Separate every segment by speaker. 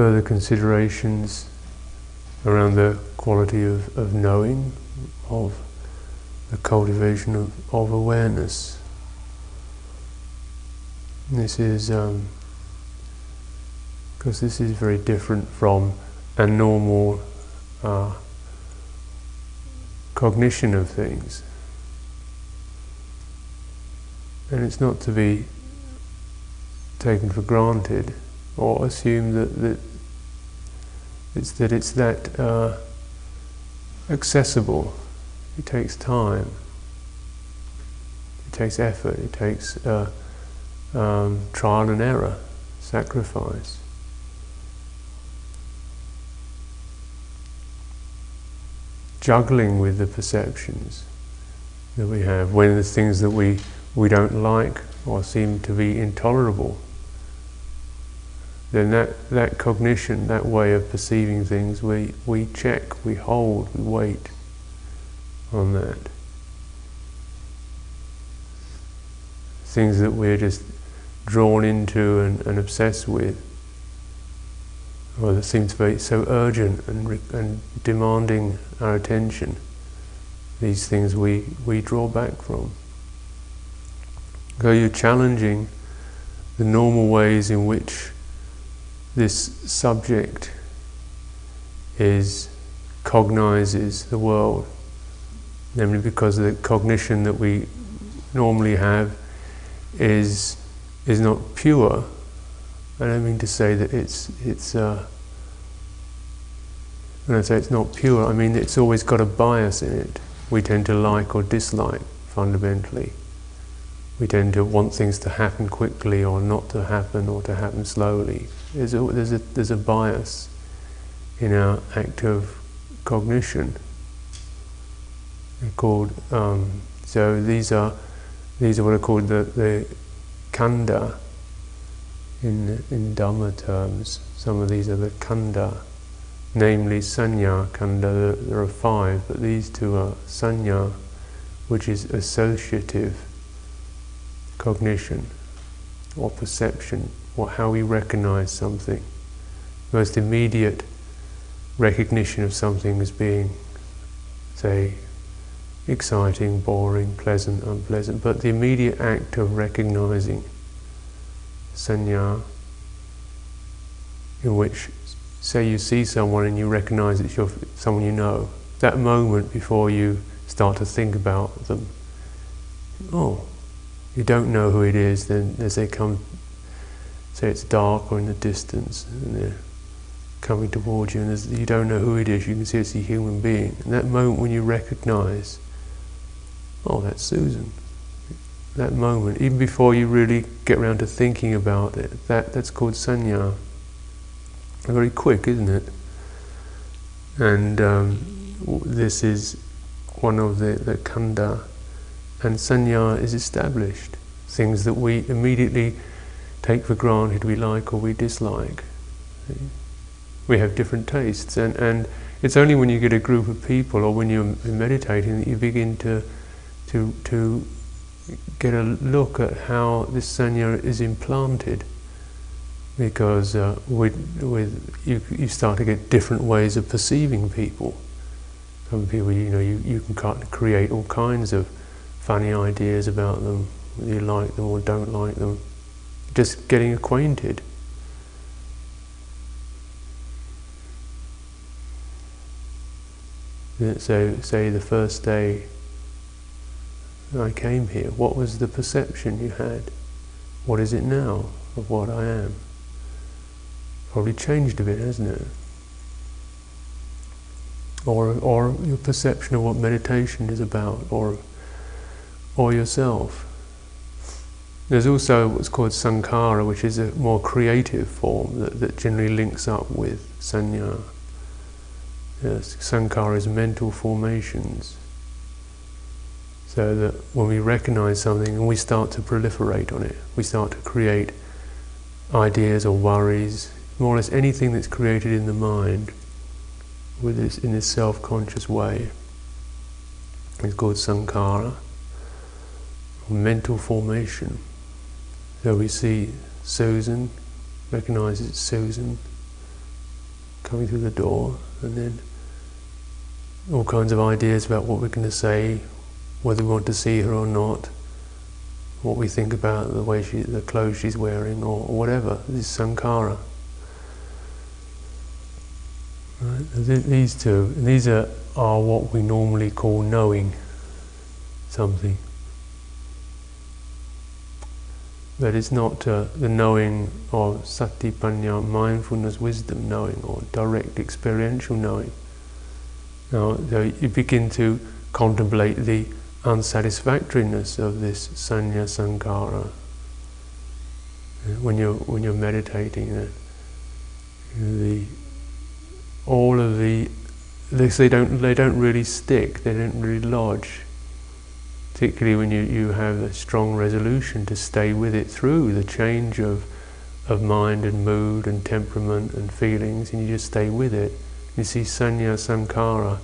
Speaker 1: further considerations around the quality of, of knowing, of the cultivation of, of awareness. This is because um, this is very different from a normal uh, cognition of things. And it's not to be taken for granted or assume that, that it's that it's that uh, accessible. It takes time. It takes effort. It takes uh, um, trial and error, sacrifice. Juggling with the perceptions that we have when there's things that we, we don't like or seem to be intolerable then that, that cognition, that way of perceiving things, we, we check, we hold, we wait on that. Things that we're just drawn into and, and obsessed with, or that seem to be so urgent and, and demanding our attention, these things we, we draw back from. So you're challenging the normal ways in which this subject is cognizes the world, namely because the cognition that we normally have is is not pure. I don't mean to say that it's it's. Uh, when I say it's not pure, I mean it's always got a bias in it. We tend to like or dislike fundamentally. We tend to want things to happen quickly or not to happen or to happen slowly. There's a, there's a, there's a bias in our active cognition. Called, um, so these are, these are what are called the, the khandha in, in Dhamma terms. Some of these are the khandha, namely sanya khandha. There are five, but these two are sanya, which is associative cognition or perception what, how we recognize something. The Most immediate recognition of something as being, say, exciting, boring, pleasant, unpleasant, but the immediate act of recognizing sanya, in which, say, you see someone and you recognize it's your, someone you know, that moment before you start to think about them, oh, you don't know who it is, then as they come say it's dark or in the distance and they're coming towards you and you don't know who it is, you can see it's a human being. And that moment when you recognize, oh, that's Susan. That moment, even before you really get around to thinking about it, that, that's called sanya. Very quick, isn't it? And um, this is one of the, the khandha. And sanya is established. Things that we immediately take for granted we like or we dislike. We have different tastes, and, and it's only when you get a group of people or when you're meditating that you begin to, to, to get a look at how this sanya is implanted. Because uh, with, with you, you start to get different ways of perceiving people. Some people, you know, you, you can create all kinds of funny ideas about them, whether you like them or don't like them just getting acquainted. So, say the first day I came here, what was the perception you had? What is it now of what I am? Probably changed a bit, hasn't it? Or, or your perception of what meditation is about, or, or yourself. There's also what's called sankhara, which is a more creative form that, that generally links up with sanya. Yes, sankhara is mental formations. So that when we recognize something and we start to proliferate on it, we start to create ideas or worries, more or less anything that's created in the mind with this, in this self-conscious way. It's called sankhara, mental formation. So we see Susan, recognize it's Susan, coming through the door, and then all kinds of ideas about what we're going to say, whether we want to see her or not, what we think about the way she, the clothes she's wearing, or, or whatever. This is sankhara. Right? These two, these are, are what we normally call knowing something. But it's not uh, the knowing of satipanya, mindfulness, wisdom knowing, or direct experiential knowing. Now, so you begin to contemplate the unsatisfactoriness of this sanya sankhara When you're when you're meditating, that the all of the they don't they don't really stick, they don't really lodge. Particularly when you, you have a strong resolution to stay with it through the change of of mind and mood and temperament and feelings, and you just stay with it. You see, sanya sankhara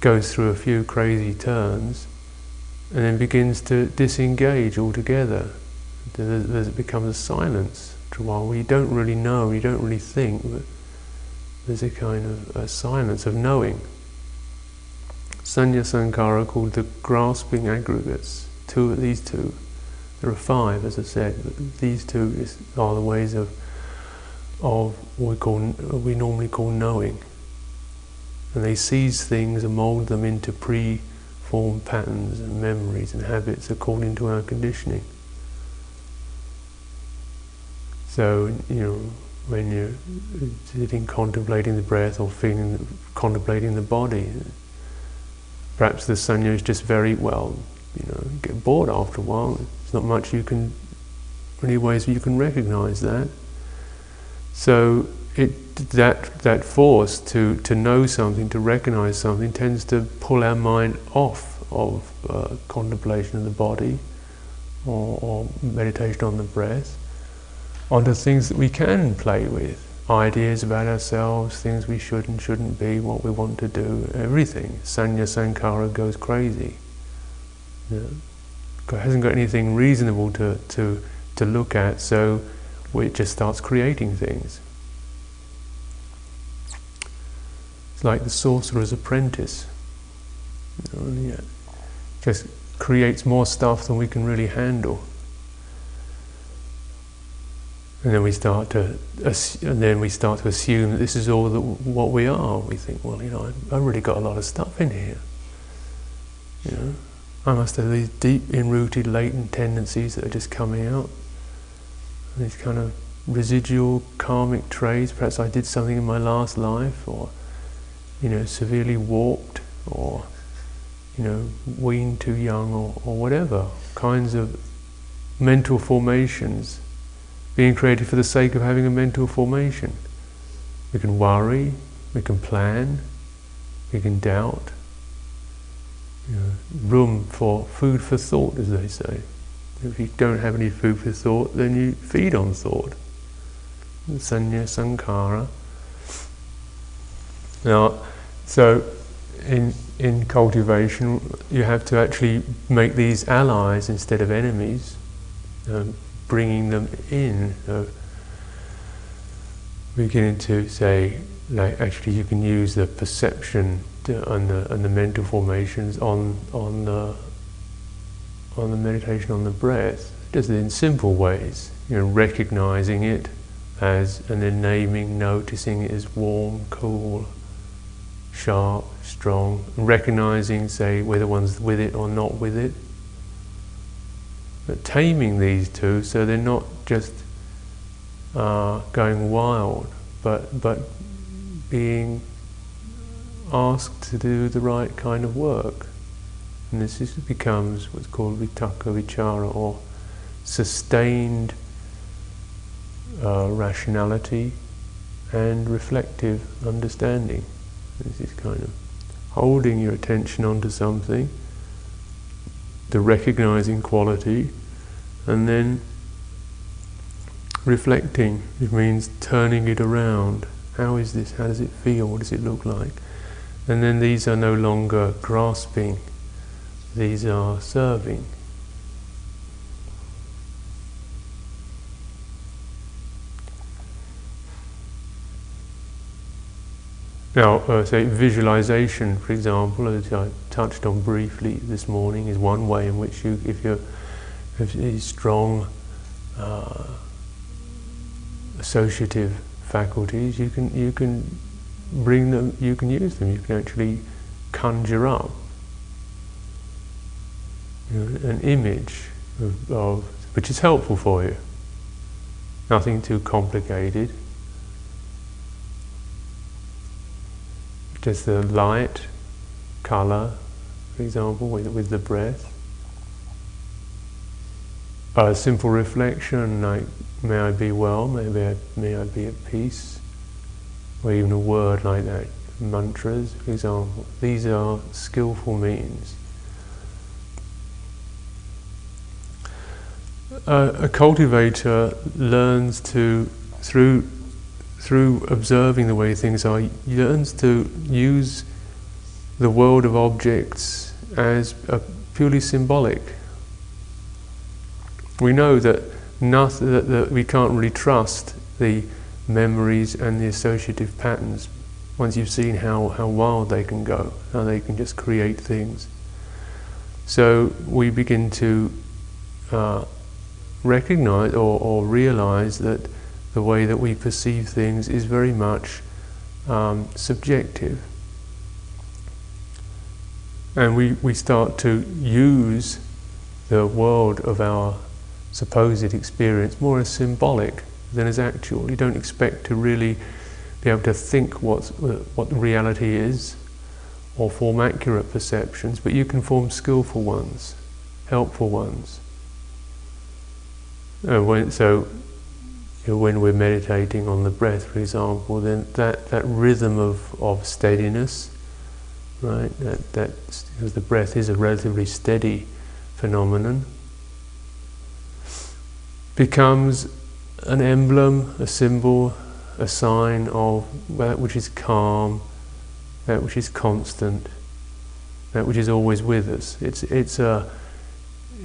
Speaker 1: goes through a few crazy turns, and then begins to disengage altogether. There becomes a silence for a while where you don't really know, you don't really think, but there's a kind of a silence of knowing. Sanya Sankhara called the grasping aggregates. Two these two. There are five, as I said, but these two is, are the ways of of what we call we normally call knowing. And they seize things and mold them into pre-formed patterns and memories and habits according to our conditioning. So you know when you're sitting contemplating the breath or feeling, contemplating the body. Perhaps the sanya is just very well, you know, get bored after a while. There's not much you can, many ways you can recognize that. So it, that, that force to, to know something, to recognize something, tends to pull our mind off of uh, contemplation of the body or, or meditation on the breath onto things that we can play with ideas about ourselves, things we should and shouldn't be, what we want to do, everything. Sanya Sankhara goes crazy. Yeah. Hasn't got anything reasonable to, to, to look at, so it just starts creating things. It's like the sorcerer's apprentice. You know, yeah. Just creates more stuff than we can really handle. And then we start to, and then we start to assume that this is all that what we are. We think, well, you know, I've really got a lot of stuff in here. You know, I must have these deep, enrooted, latent tendencies that are just coming out. These kind of residual karmic traits. Perhaps I did something in my last life, or you know, severely warped, or you know, weaned too young, or, or whatever kinds of mental formations being created for the sake of having a mental formation. We can worry, we can plan, we can doubt. You know, room for food for thought, as they say. If you don't have any food for thought, then you feed on thought. Sanya Sankhara. Now, so in in cultivation, you have to actually make these allies instead of enemies. Um, bringing them in. Uh, so beginning to say, like, actually, you can use the perception to, and, the, and the mental formations on on the on the meditation on the breath, just in simple ways. You know, recognizing it as, and then naming, noticing it as warm, cool, sharp, strong, recognizing, say, whether one's with it or not with it but taming these two so they're not just uh, going wild, but but being asked to do the right kind of work. And this is, becomes what's called vitakka vichara or sustained uh, rationality and reflective understanding. This is kind of holding your attention onto something the recognizing quality, and then reflecting. It means turning it around. How is this? How does it feel? What does it look like? And then these are no longer grasping, these are serving. Now, uh, say visualization, for example, as I touched on briefly this morning, is one way in which you, if you're if these strong uh, associative faculties, you can you can bring them, you can use them. You can actually conjure up you know, an image of, of which is helpful for you. Nothing too complicated. Just the light, colour, for example, with, with the breath. A simple reflection like, may I be well, may I, may I be at peace, or even a word like that, mantras, for example. These are skillful means. a cultivator learns to, through, through observing the way things are, learns to use the world of objects as purely symbolic. We know that, nothing, that, that we can't really trust the memories and the associative patterns once you've seen how, how wild they can go, how they can just create things. So we begin to uh, recognize or, or realize that the way that we perceive things is very much um, subjective. And we, we start to use the world of our supposed experience more as symbolic than as actual. You don't expect to really be able to think what, what reality is or form accurate perceptions, but you can form skillful ones, helpful ones. Uh, when, so when we're meditating on the breath, for example, then that, that rhythm of, of steadiness, right, that, that, because the breath is a relatively steady phenomenon, becomes an emblem, a symbol, a sign of that which is calm, that which is constant, that which is always with us. It's, it's a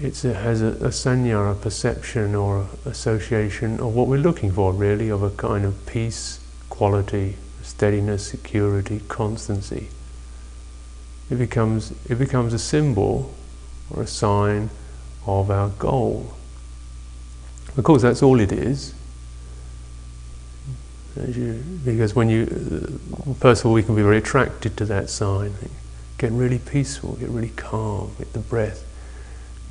Speaker 1: it has a, a sanya, a perception or association of what we're looking for, really, of a kind of peace, quality, steadiness, security, constancy. It becomes, it becomes a symbol or a sign of our goal. Of course, that's all it is. You, because when you, first of all, we can be very attracted to that sign, get really peaceful, get really calm, get the breath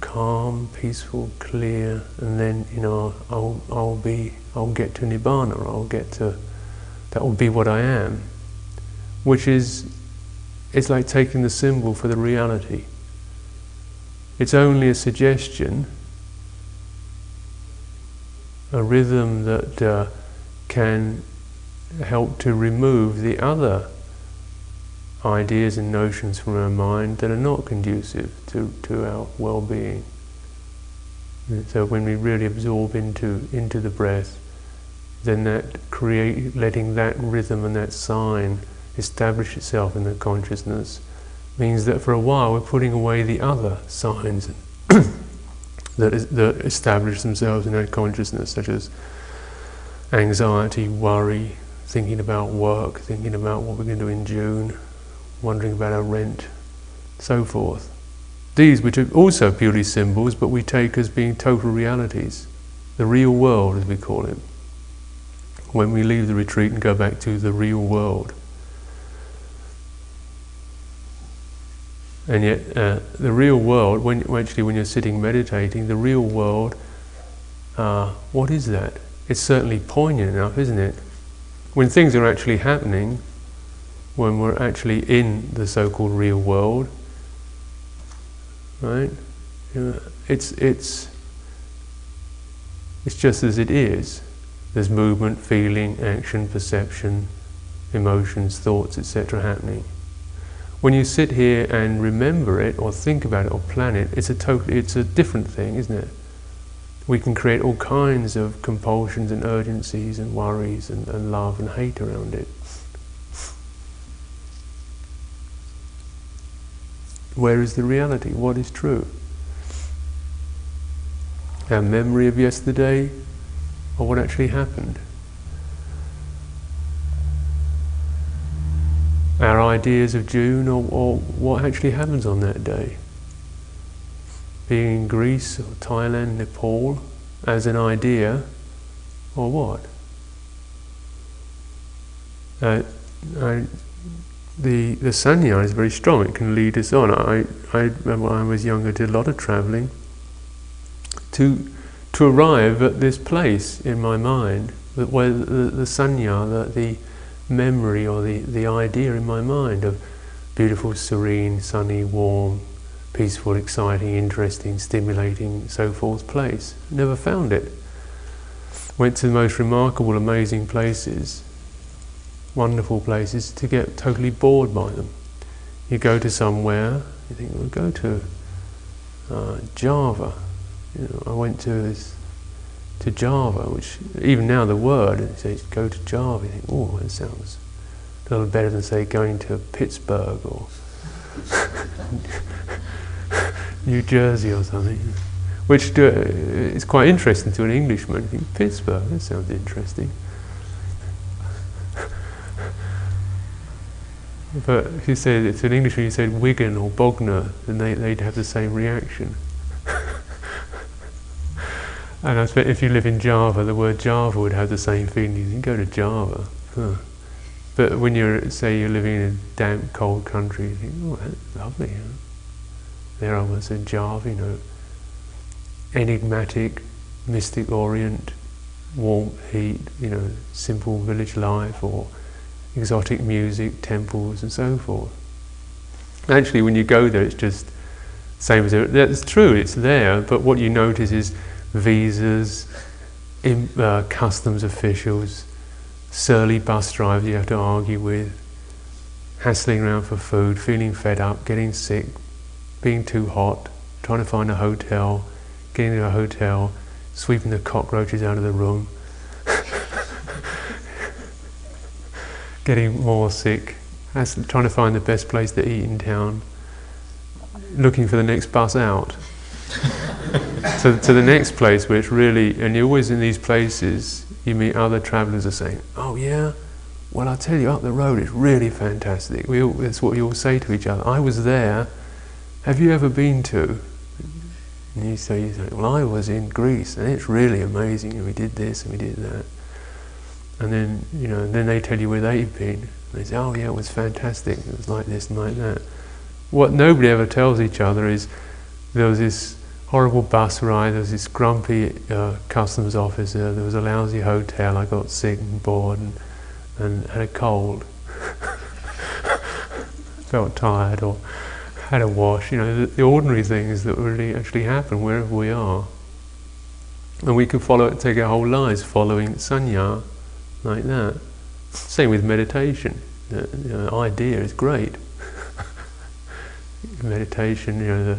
Speaker 1: calm, peaceful, clear, and then you know I'll I'll be I'll get to nibbana. I'll get to that will be what I am, which is it's like taking the symbol for the reality. It's only a suggestion, a rhythm that uh, can help to remove the other ideas and notions from our mind that are not conducive to, to our well-being. So when we really absorb into, into the breath, then that create, letting that rhythm and that sign establish itself in the consciousness means that for a while we're putting away the other signs that, is, that establish themselves in our consciousness, such as anxiety, worry, thinking about work, thinking about what we're going to do in June, wondering about our rent, so forth. These, which are also purely symbols, but we take as being total realities, the real world, as we call it. When we leave the retreat and go back to the real world. And yet, uh, the real world, when actually when you're sitting meditating, the real world, uh, what is that? It's certainly poignant enough, isn't it? When things are actually happening, when we're actually in the so-called real world, right? It's it's it's just as it is. There's movement, feeling, action, perception, emotions, thoughts, etc. happening. When you sit here and remember it, or think about it, or plan it, it's a totally it's a different thing, isn't it? We can create all kinds of compulsions and urgencies and worries and, and love and hate around it. Where is the reality? What is true? Our memory of yesterday or what actually happened? Our ideas of June or, or what actually happens on that day. Being in Greece or Thailand, Nepal as an idea or what? Uh, I, the the sanya is very strong. It can lead us on. I I when I was younger did a lot of travelling to to arrive at this place in my mind where the, the sanya, the, the memory or the, the idea in my mind of beautiful, serene, sunny, warm, peaceful, exciting, interesting, stimulating, so forth place. Never found it. Went to the most remarkable, amazing places, wonderful places, to get totally bored by them. You go to somewhere, you think, we'll go to uh, Java. You know, I went to this to Java, which even now the word, it says go to Java, you think, oh, that sounds a little better than say going to Pittsburgh or New Jersey or something. Which is quite interesting to an Englishman. You think, Pittsburgh, that sounds interesting. But if you said to an Englishman, you said Wigan or Bognor, then they, they'd have the same reaction. And I suppose if you live in Java, the word Java would have the same feeling. You can go to Java. Huh. But when you're, say, you're living in a damp, cold country, you think, oh, that's lovely. Huh? There I was in Java, you know, enigmatic, mystic orient, warmth, heat, you know, simple village life, or exotic music, temples, and so forth. Actually, when you go there, it's just same as it. That's true. It's there, but what you notice is visas, in, uh, customs officials, surly bus drivers you have to argue with, hassling around for food, feeling fed up, getting sick, being too hot, trying to find a hotel, getting to a hotel, sweeping the cockroaches out of the room, getting more sick, trying to find the best place to eat in town, looking for the next bus out to, to the next place where it's really, and you're always in these places, you meet other travellers are saying, oh yeah, well I tell you, up the road it's really fantastic. We all, that's what we all say to each other. I was there, have you ever been to? And you say, you say, well I was in Greece and it's really amazing and we did this and we did that. And then, you know, then they tell you where they've been. They say, oh yeah, it was fantastic, it was like this and like that. What nobody ever tells each other is, there was this horrible bus ride, there was this grumpy uh, customs officer, there was a lousy hotel, I got sick and bored and, and had a cold. Felt tired or had a wash, you know, the, the, ordinary things that really actually happen wherever we are. And we can follow it, take our whole lives following sanya like that. Same with meditation. The, the idea is great. meditation, you know, the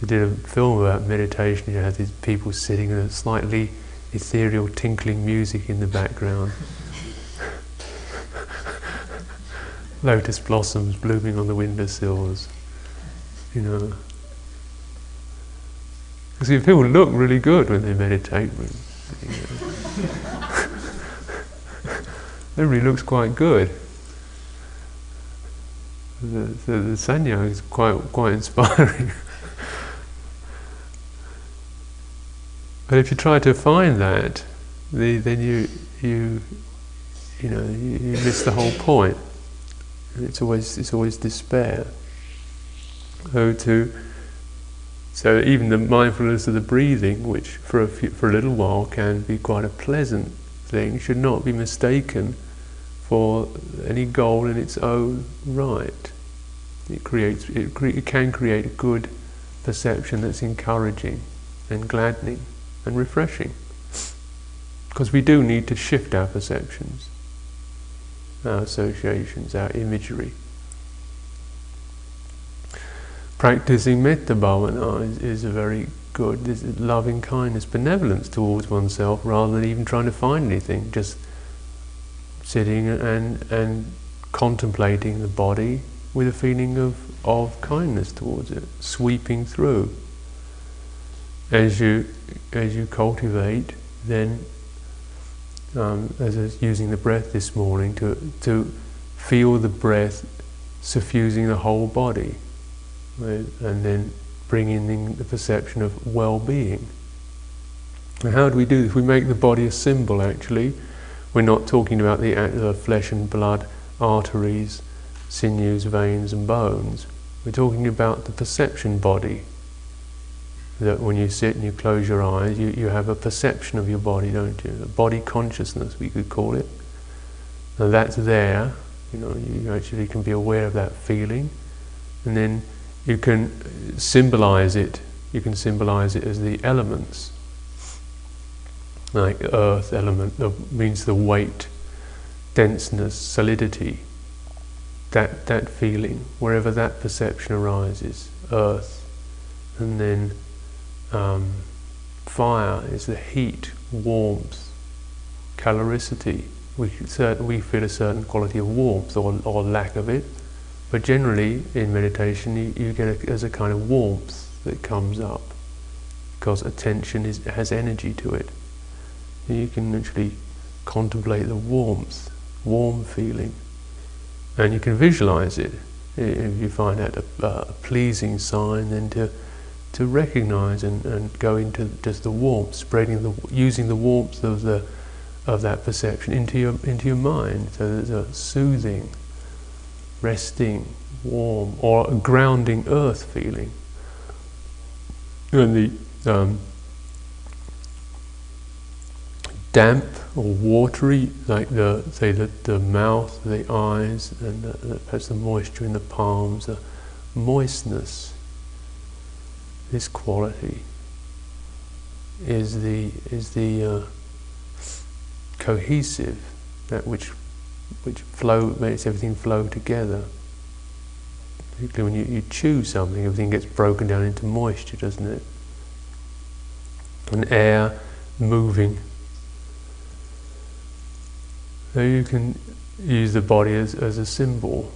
Speaker 1: we did a film about meditation. You had these people sitting with slightly ethereal tinkling music in the background. Lotus blossoms blooming on the windowsills. You know. See, people look really good when they meditate. You know. Everybody looks quite good. The, the, the sanya is quite quite inspiring. But if you try to find that, the, then you you you know you, you miss the whole point. It's always it's always despair. So to so even the mindfulness of the breathing, which for a few, for a little while can be quite a pleasant thing, should not be mistaken for any goal in its own right. It creates it, cre- it can create a good perception that's encouraging and gladdening and refreshing. Because we do need to shift our perceptions, our associations, our imagery. Practicing metta bhavana is, is a very good, this loving kindness, benevolence towards oneself rather than even trying to find anything, just sitting and, and contemplating the body with a feeling of, of kindness towards it, sweeping through as you as you cultivate, then um, as I was using the breath this morning, to to feel the breath suffusing the whole body, right? and then bringing in the perception of well-being. Now how do we do this? We make the body a symbol actually. We're not talking about the, the flesh and blood, arteries, sinews, veins and bones. We're talking about the perception body. That when you sit and you close your eyes, you, you have a perception of your body, don't you? A body consciousness, we could call it. And that's there, you know, you actually can be aware of that feeling. And then you can symbolize it, you can symbolize it as the elements like earth element that means the weight, denseness, solidity. That that feeling, wherever that perception arises, earth, and then um, fire is the heat, warmth, caloricity. We certain, we feel a certain quality of warmth or or lack of it, but generally in meditation you, you get a, there's a kind of warmth that comes up because attention is has energy to it you can actually contemplate the warmth, warm feeling, and you can visualize it. If you find that a, a pleasing sign, then to to recognize and, and go into just the warmth, spreading the using the warmth of the of that perception into your into your mind. So there's a soothing, resting, warm, or a grounding earth feeling. And the um, damp or watery, like the say the, the mouth, the eyes, and the, the, perhaps the moisture in the palms, the moistness. This quality is the is the uh, cohesive, that which which flow makes everything flow together. Particularly when you, you chew something, everything gets broken down into moisture, doesn't it? And air moving so you can use the body as, as a symbol.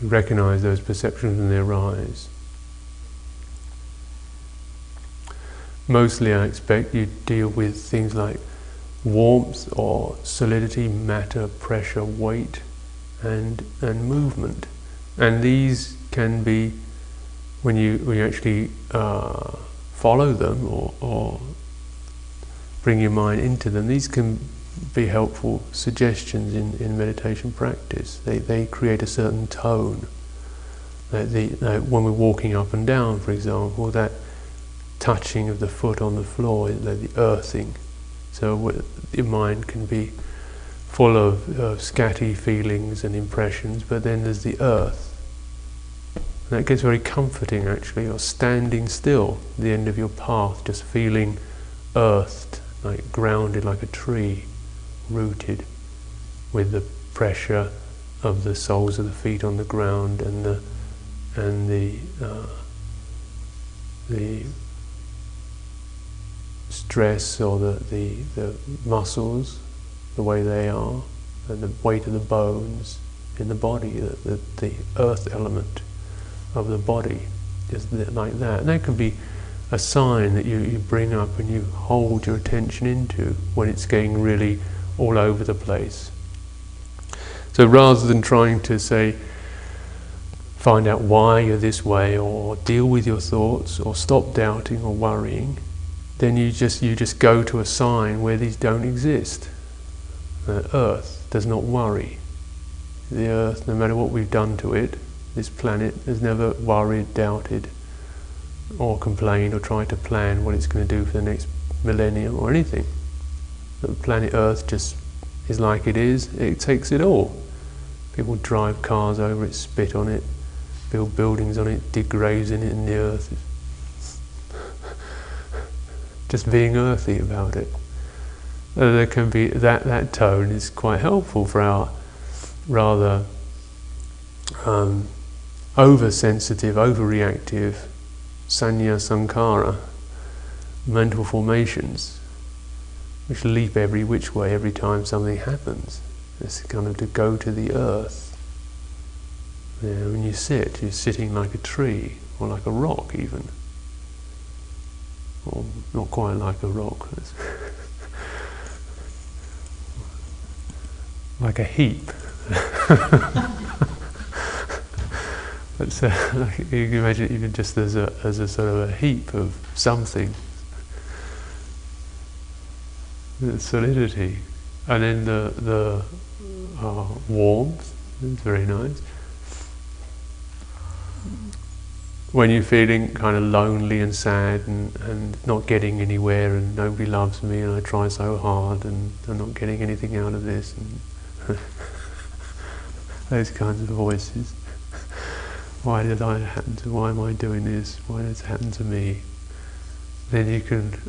Speaker 1: You recognize those perceptions when they arise. Mostly, I expect you deal with things like warmth or solidity, matter, pressure, weight, and and movement, and these can be when you when you actually uh, follow them or, or bring your mind into them, these can be helpful suggestions in, in meditation practice. They, they create a certain tone. The, when we're walking up and down, for example, that touching of the foot on the floor, like the earthing. So your mind can be full of uh, scatty feelings and impressions, but then there's the earth and that gets very comforting actually. You're standing still at the end of your path, just feeling earthed, like grounded like a tree, rooted with the pressure of the soles of the feet on the ground and the and the uh, the stress or the, the, the muscles, the way they are, and the weight of the bones in the body, the, the, the earth element of the body, just like that. And that can be a sign that you, you bring up and you hold your attention into when it's getting really all over the place. So rather than trying to say, find out why you're this way or deal with your thoughts or stop doubting or worrying, then you just you just go to a sign where these don't exist. The earth does not worry. The earth, no matter what we've done to it, this planet has never worried, doubted, or complained or tried to plan what it's going to do for the next millennium or anything. The planet Earth just is like it is, it takes it all. People drive cars over it, spit on it, build buildings on it, dig graves in it in the earth. just being earthy about it. Uh, there can be that that tone is quite helpful for our rather um, oversensitive, overreactive sanya sankhara, mental formations, which leap every which way every time something happens. It's kind of to go to the earth. Yeah, when you sit, you're sitting like a tree, or like a rock even. Or not quite like a rock. like a heap. It's uh, you can imagine even just as a as a sort of a heap of something, the solidity, and then the the uh, warmth It's very nice. When you're feeling kind of lonely and sad and, and not getting anywhere and nobody loves me and I try so hard and I'm not getting anything out of this and those kinds of voices. Why did I happen to? Why am I doing this? Why did it happen to me? Then you can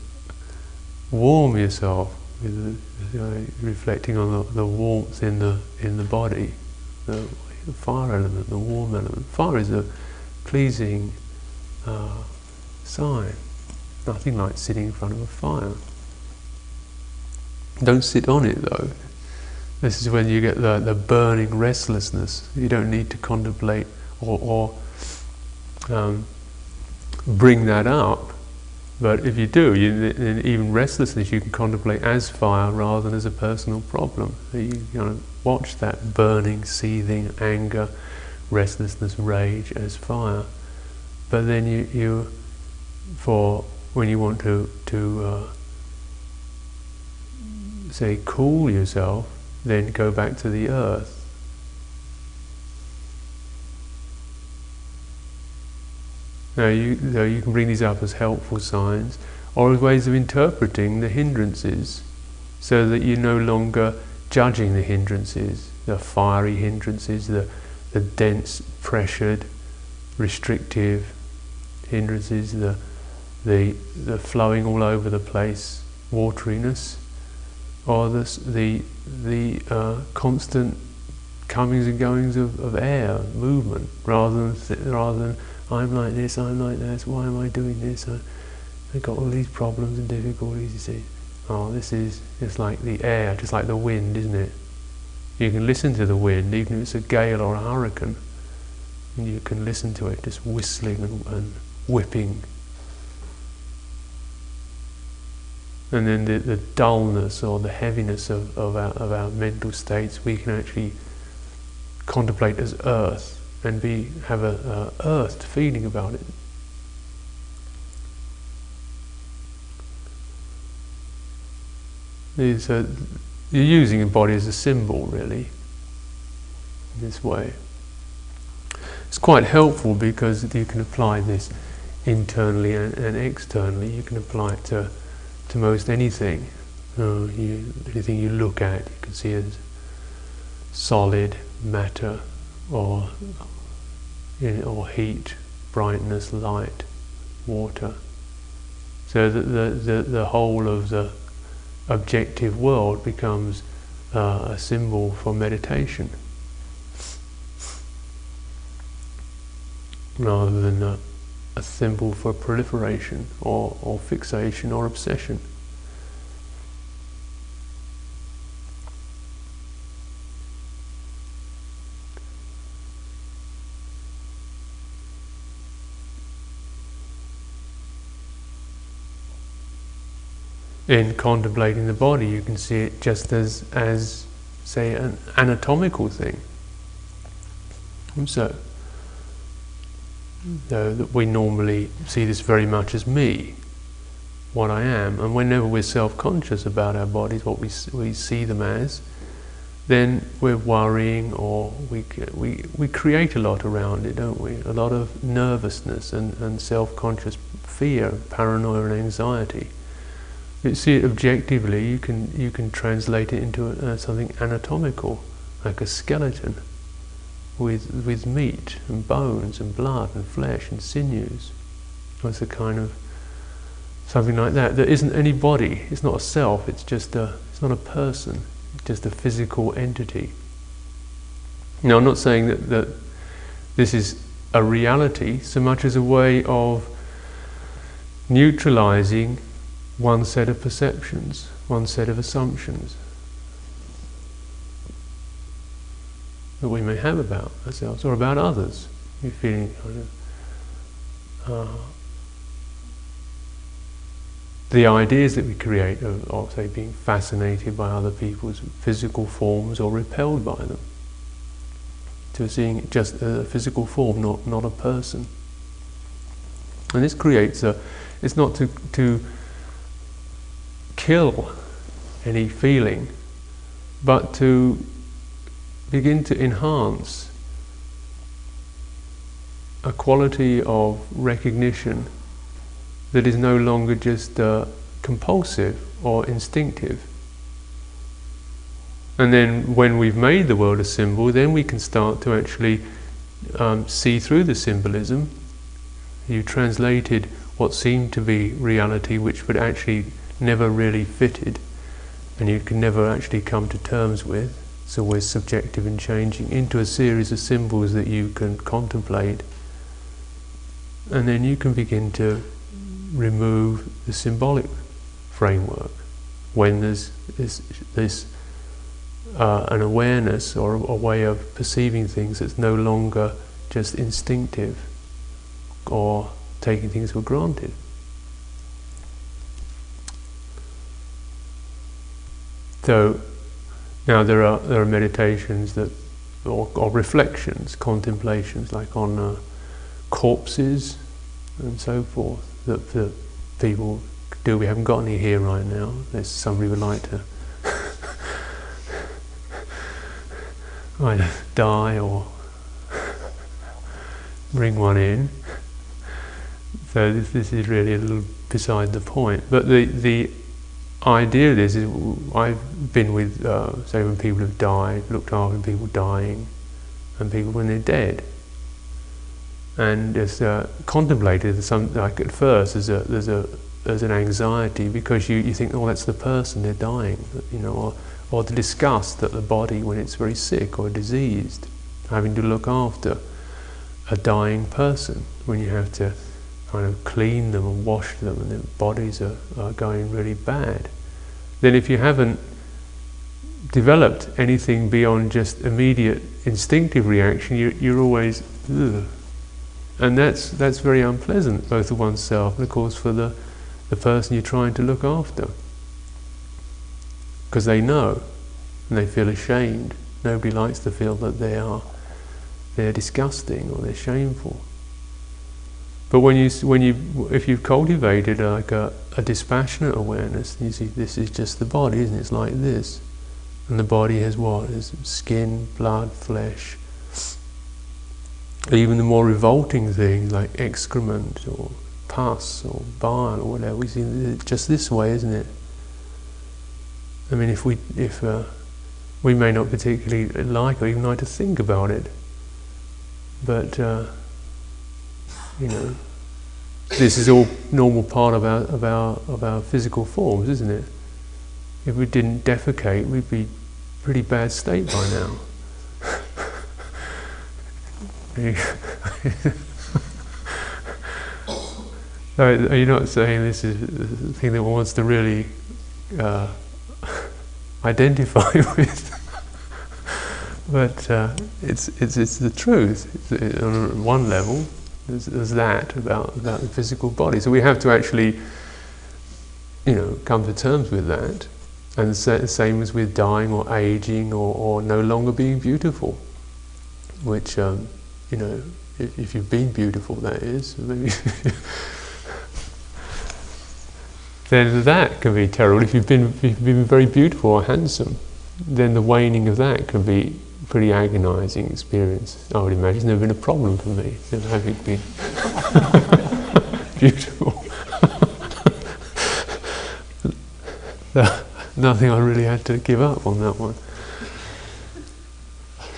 Speaker 1: warm yourself with you know, reflecting on the, the, warmth in the in the body, the, the, fire element, the warm element. Fire is a pleasing uh, sign. Nothing like sitting in front of a fire. Don't sit on it though. This is when you get the, the burning restlessness. You don't need to contemplate or, or um, bring that up. But if you do, you, even restlessness you can contemplate as fire rather than as a personal problem. You, you know, watch that burning, seething anger, restlessness, rage as fire. But then you, you for when you want to to uh, say cool yourself, then go back to the earth Now you, you can bring these up as helpful signs or as ways of interpreting the hindrances so that you're no longer judging the hindrances, the fiery hindrances, the, the dense, pressured, restrictive hindrances, the, the, the flowing all over the place wateriness, or the, the, the uh, constant comings and goings of, of air, movement, rather than, rather than I'm like this, I'm like this, why am I doing this? I, have got all these problems and difficulties, you see. Oh, this is just like the air, just like the wind, isn't it? You can listen to the wind, even if it's a gale or a hurricane. And you can listen to it just whistling and, and whipping. And then the, the dullness or the heaviness of, of, our, of our mental states, we can actually contemplate as earth and be have a, a earthed feeling about it. Uh, you're using a body as a symbol, really. In this way, it's quite helpful because you can apply this internally and, and externally. You can apply it to to most anything. Uh, you, anything you look at, you can see as solid matter or or heat, brightness, light, water. So that the, the, the whole of the objective world becomes uh, a symbol for meditation rather than a, a symbol for proliferation or, or fixation or obsession. In contemplating the body, you can see it just as, as say, an anatomical thing. So, though that we normally see this very much as me, what I am, and whenever we're self-conscious about our bodies, what we we see them as, then we're worrying or we we we create a lot around it, don't we? A lot of nervousness and, and self-conscious fear, paranoia, and anxiety you see it objectively, you can you can translate it into uh, something anatomical, like a skeleton, with with meat and bones and blood and flesh and sinews. It's a kind of something like that. There isn't any body. It's not a self. It's just a. It's not a person. It's just a physical entity. Now, I'm not saying that that this is a reality so much as a way of neutralizing one set of perceptions, one set of assumptions that we may have about ourselves or about others. You're feeling kind of uh, the ideas that we create of, of, say, being fascinated by other people's physical forms or repelled by them. To seeing it just a physical form, not, not a person. And this creates a, it's not to, to kill any feeling, but to begin to enhance a quality of recognition that is no longer just uh, compulsive or instinctive. And then when we've made the world a symbol, then we can start to actually um, see through the symbolism. You translated what seemed to be reality, which would actually never really fitted, and you can never actually come to terms with. It's always subjective and changing into a series of symbols that you can contemplate, and then you can begin to remove the symbolic framework when there's this, this uh, an awareness or a, a way of perceiving things that's no longer just instinctive or taking things for granted. So now there are there are meditations that or, or reflections, contemplations like on uh, corpses and so forth that, people do. We haven't got any here right now. There's somebody would like to either die or bring one in. So this, this is really a little beside the point. But the the idea of this is I've been with uh, say when people have died, looked after people dying, and people when they're dead. And it's uh, contemplated as some like at first there's a there's a there's an anxiety because you, you think oh that's the person they're dying you know or or the disgust that the body when it's very sick or diseased having to look after a dying person when you have to kind of clean them and wash them and their bodies are, are going really bad then if you haven't developed anything beyond just immediate instinctive reaction you, you're always Ugh, and that's, that's very unpleasant, both for oneself and, of course, for the, the person you're trying to look after. Because they know and they feel ashamed. Nobody likes to feel that they are they're disgusting or they're shameful. But when you, when you, if you've cultivated like a, a dispassionate awareness, you see this is just the body, isn't it? It's like this. And the body has what? Has skin, blood, flesh, even the more revolting things like excrement or pus or bile or whatever, we see it just this way, isn't it? I mean, if we if uh, we may not particularly like or even like to think about it, but uh, you know, this is all normal part of our of our of our physical forms, isn't it? If we didn't defecate, we'd be pretty bad state by now. are you not saying this is the thing that one wants to really uh, identify with? but uh, it's, it's, it's the truth. It's, on one level, there's, there's, that about, about the physical body. So we have to actually, you know, come to terms with that. And the same as with dying or aging or, or no longer being beautiful, which um, you know, if, if you've been beautiful, that is, then that can be terrible. If you've been, if you've been very beautiful or handsome, then the waning of that can be pretty agonizing experience. I would imagine it's never been a problem for me, having been beautiful. Nothing I really had to give up on that one.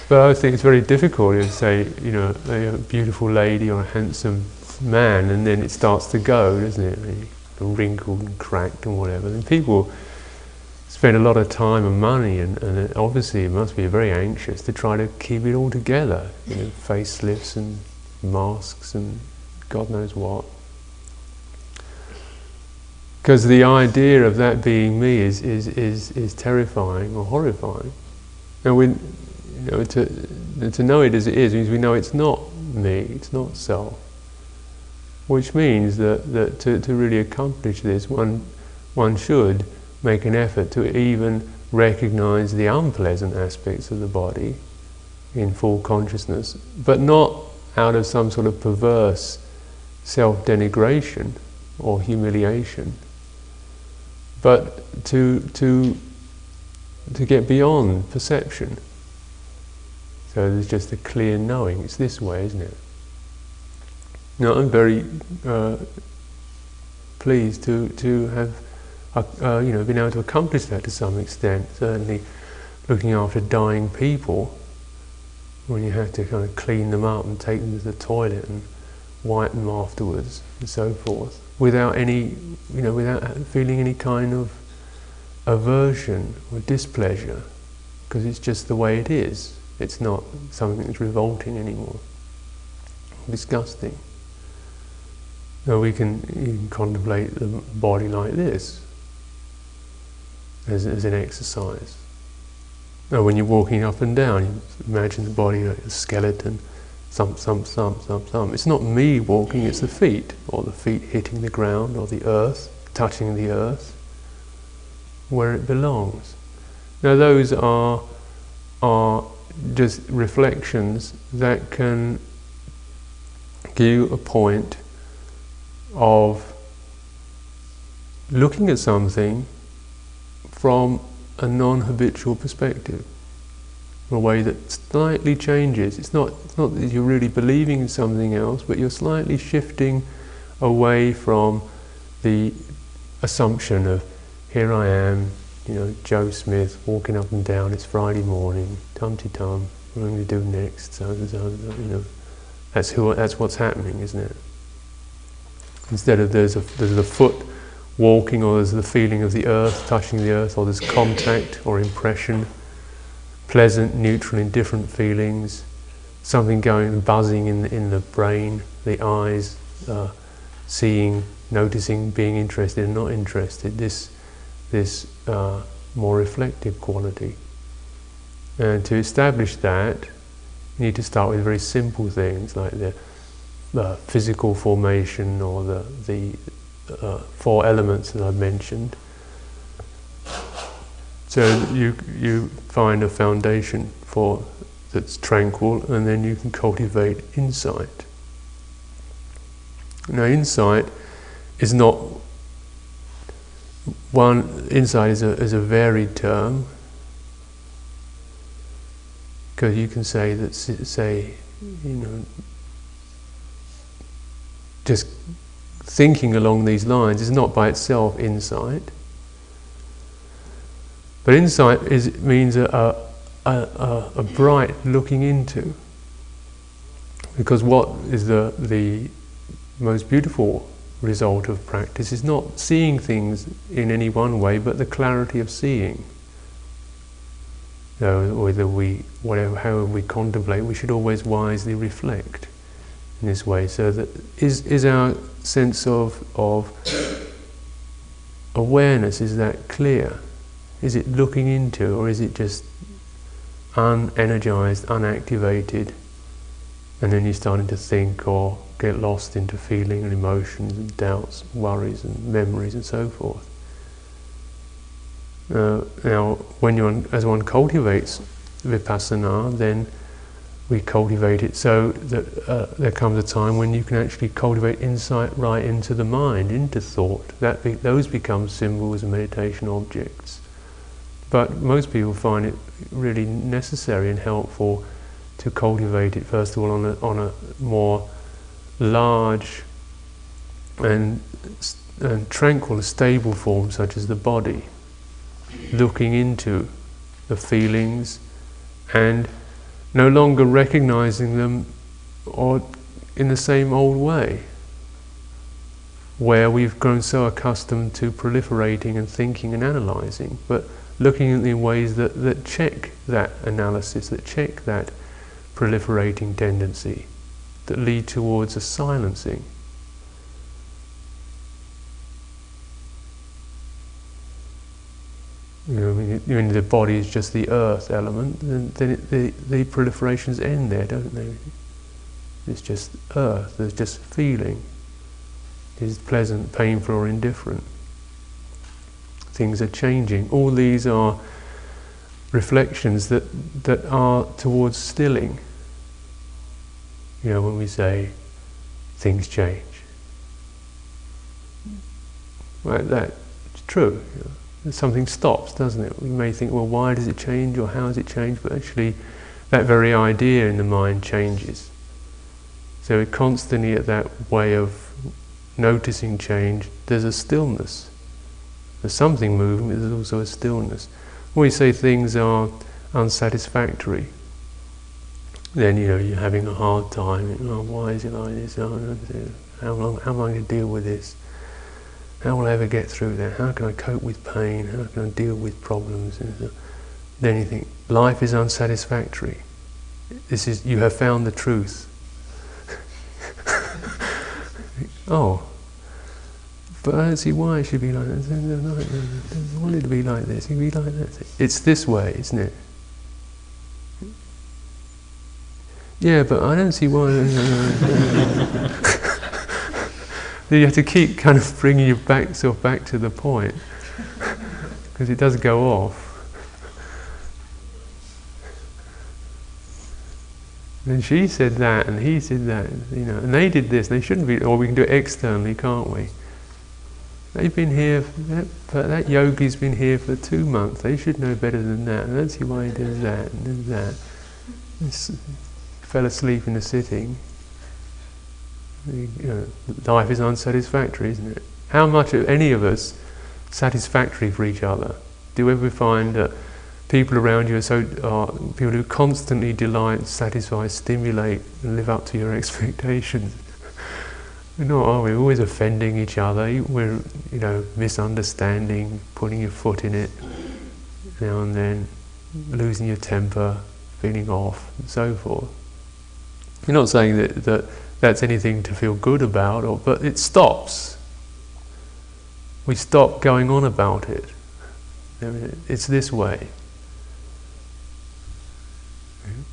Speaker 1: But I think it's very difficult to say, you know, a beautiful lady or a handsome man, and then it starts to go, doesn't it? Wrinkled and cracked and whatever. And people spend a lot of time and money, and, and obviously it must be very anxious to try to keep it all together. You know, facelifts and masks and God knows what. Because the idea of that being me is, is, is, is terrifying or horrifying. And we, you know, to, to know it as it is means we know it's not me, it's not self. Which means that, that to, to really accomplish this, one one should make an effort to even recognize the unpleasant aspects of the body in full consciousness, but not out of some sort of perverse self denigration or humiliation, but to, to, to get beyond perception. So there's just a clear knowing. It's this way, isn't it? Now, I'm very uh, pleased to, to have uh, uh, you know, been able to accomplish that to some extent. Certainly, looking after dying people, when you have to kind of clean them up and take them to the toilet and wipe them afterwards and so forth, without any, you know, without feeling any kind of aversion or displeasure, because it's just the way it is. It's not something that's revolting anymore, disgusting. Now we can, can contemplate the body like this as, as an exercise. Now, when you're walking up and down, you imagine the body like a skeleton, thump, thump, thump, thump, thump. It's not me walking, it's the feet, or the feet hitting the ground, or the earth, touching the earth, where it belongs. Now, those are, are just reflections that can give a point of looking at something from a non habitual perspective, in a way that slightly changes. It's not, it's not that you're really believing in something else, but you're slightly shifting away from the assumption of here I am, you know, Joe Smith walking up and down, it's Friday morning, tumty tum, what am I going to do next? So, so, you know, that's, who, that's what's happening, isn't it? Instead of there's a, there's a foot walking, or there's the feeling of the earth touching the earth, or there's contact or impression, pleasant, neutral, indifferent feelings, something going buzzing in the, in the brain, the eyes, uh, seeing, noticing, being interested and not interested. This this uh, more reflective quality. And to establish that, you need to start with very simple things like the, the physical formation or the the uh, four elements that I've mentioned. So you you find a foundation for that's tranquil, and then you can cultivate insight. Now, insight is not one. Insight is a is a varied term because you can say that say you know just thinking along these lines is not by itself insight. But insight is, means a, a, a, a bright looking into. Because what is the, the most beautiful result of practice is not seeing things in any one way, but the clarity of seeing. So whether we, whatever, however we contemplate, we should always wisely reflect in this way. So that is is our sense of of awareness is that clear? Is it looking into, or is it just unenergized, unactivated, and then you're starting to think or get lost into feeling and emotions and doubts, worries and memories and so forth. Uh, now, when you as one cultivates vipassana, then we cultivate it so that uh, there comes a time when you can actually cultivate insight right into the mind, into thought. That be, those become symbols and meditation objects. But most people find it really necessary and helpful to cultivate it first of all on a, on a more large and, and tranquil, stable form, such as the body, looking into the feelings and no longer recognizing them or in the same old way, where we've grown so accustomed to proliferating and thinking and analyzing, but looking at the ways that, that check that analysis, that check that proliferating tendency, that lead towards a silencing. You know, when the body is just the earth element, then, then it, the, the proliferations end there, don't they? It's just earth, there's just feeling. Is pleasant, painful, or indifferent. things are changing. All these are reflections that, that are towards stilling. You know, when we say things change. Right, that's true. You know, something stops, doesn't it? We may think, well, why does it change or how does it change? But actually, that very idea in the mind changes. So we're constantly at that way of noticing change, there's a stillness. There's something moving, but there's also a stillness. When we say things are unsatisfactory, then you know you're having a hard time. Oh, why is it like this? Oh, how long? How am I going to deal with this? How will I ever get through that? How can I cope with pain? How can I deal with problems? Then you think life is unsatisfactory. This is you have found the truth. oh, but I don't see why it should be like this. I want it to be like this. It be like that. It's this way, isn't it? Yeah, but I don't see why. you have to keep kind of bringing your back, self back to the point because it does go off. And she said that, and he said that, you know, and they did this. They shouldn't be, or we can do it externally, can't we? They've been here, that, that yogi's been here for two months. They should know better than that. Don't see why he does that and does that. Fell asleep in the sitting. You know, life is unsatisfactory, isn't it? How much of any of us satisfactory for each other? Do you ever find that people around you are so are people who constantly delight, satisfy, stimulate, and live up to your expectations? Not, are we? We're always offending each other. We're, you know, misunderstanding, putting your foot in it now and then, losing your temper, feeling off, and so forth. You're not saying that, that that's anything to feel good about, or, but it stops. We stop going on about it. It's this way.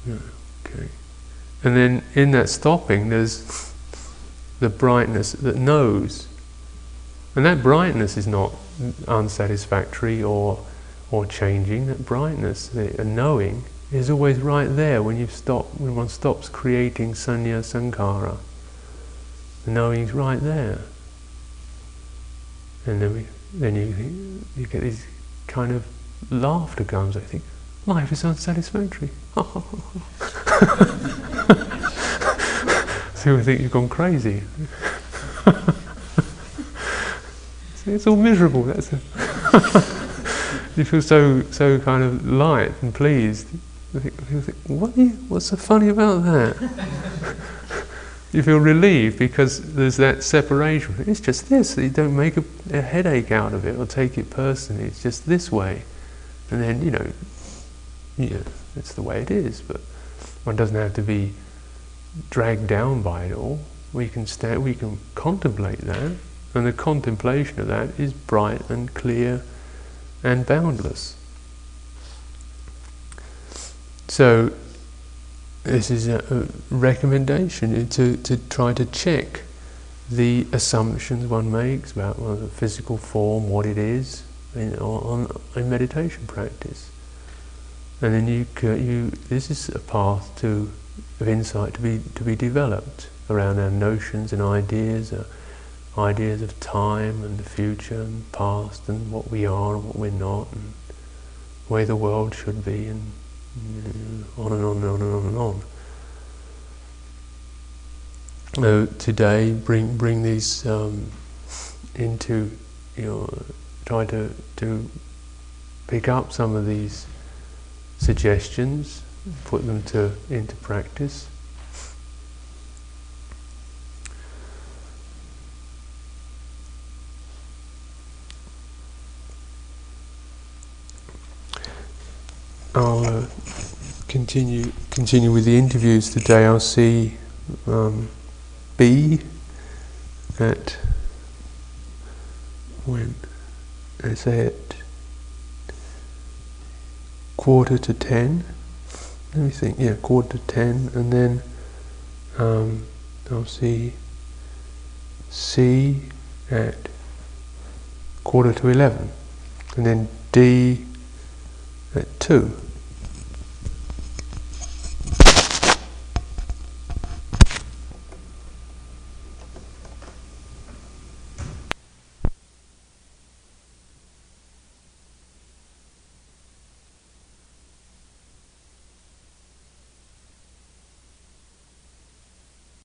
Speaker 1: Okay. And then in that stopping, there's the brightness that knows. And that brightness is not unsatisfactory or, or changing. That brightness, the knowing, is always right there when you stop when one stops creating sanya sankhara. The knowing is right there. And then we, then you you get these kind of laughter comes, I think. Life is unsatisfactory. People think you've gone crazy. it's all miserable. That's you feel so so kind of light and pleased. Think, what you, what's so funny about that? you feel relieved because there's that separation. It's just this. You don't make a, a headache out of it or take it personally. It's just this way, and then you know, yeah, it's the way it is. But one doesn't have to be dragged down by it all. We can stand, we can contemplate that, and the contemplation of that is bright and clear and boundless. So, this is a, a recommendation to, to try to check the assumptions one makes about well, the physical form, what it is, in, on, in meditation practice. And then you, you, this is a path to of insight to be to be developed around our notions and ideas, uh, ideas of time and the future and past and what we are and what we're not, and way the world should be, and on and on and on and on and on. So today, bring bring these um, into you know, try to to pick up some of these suggestions put them to, into practice. I'll uh, continue continue with the interviews today. I'll see um, B at when I say it quarter to ten let me think, yeah, quarter to ten, and then um, I'll see C at quarter to eleven. and then D at 2.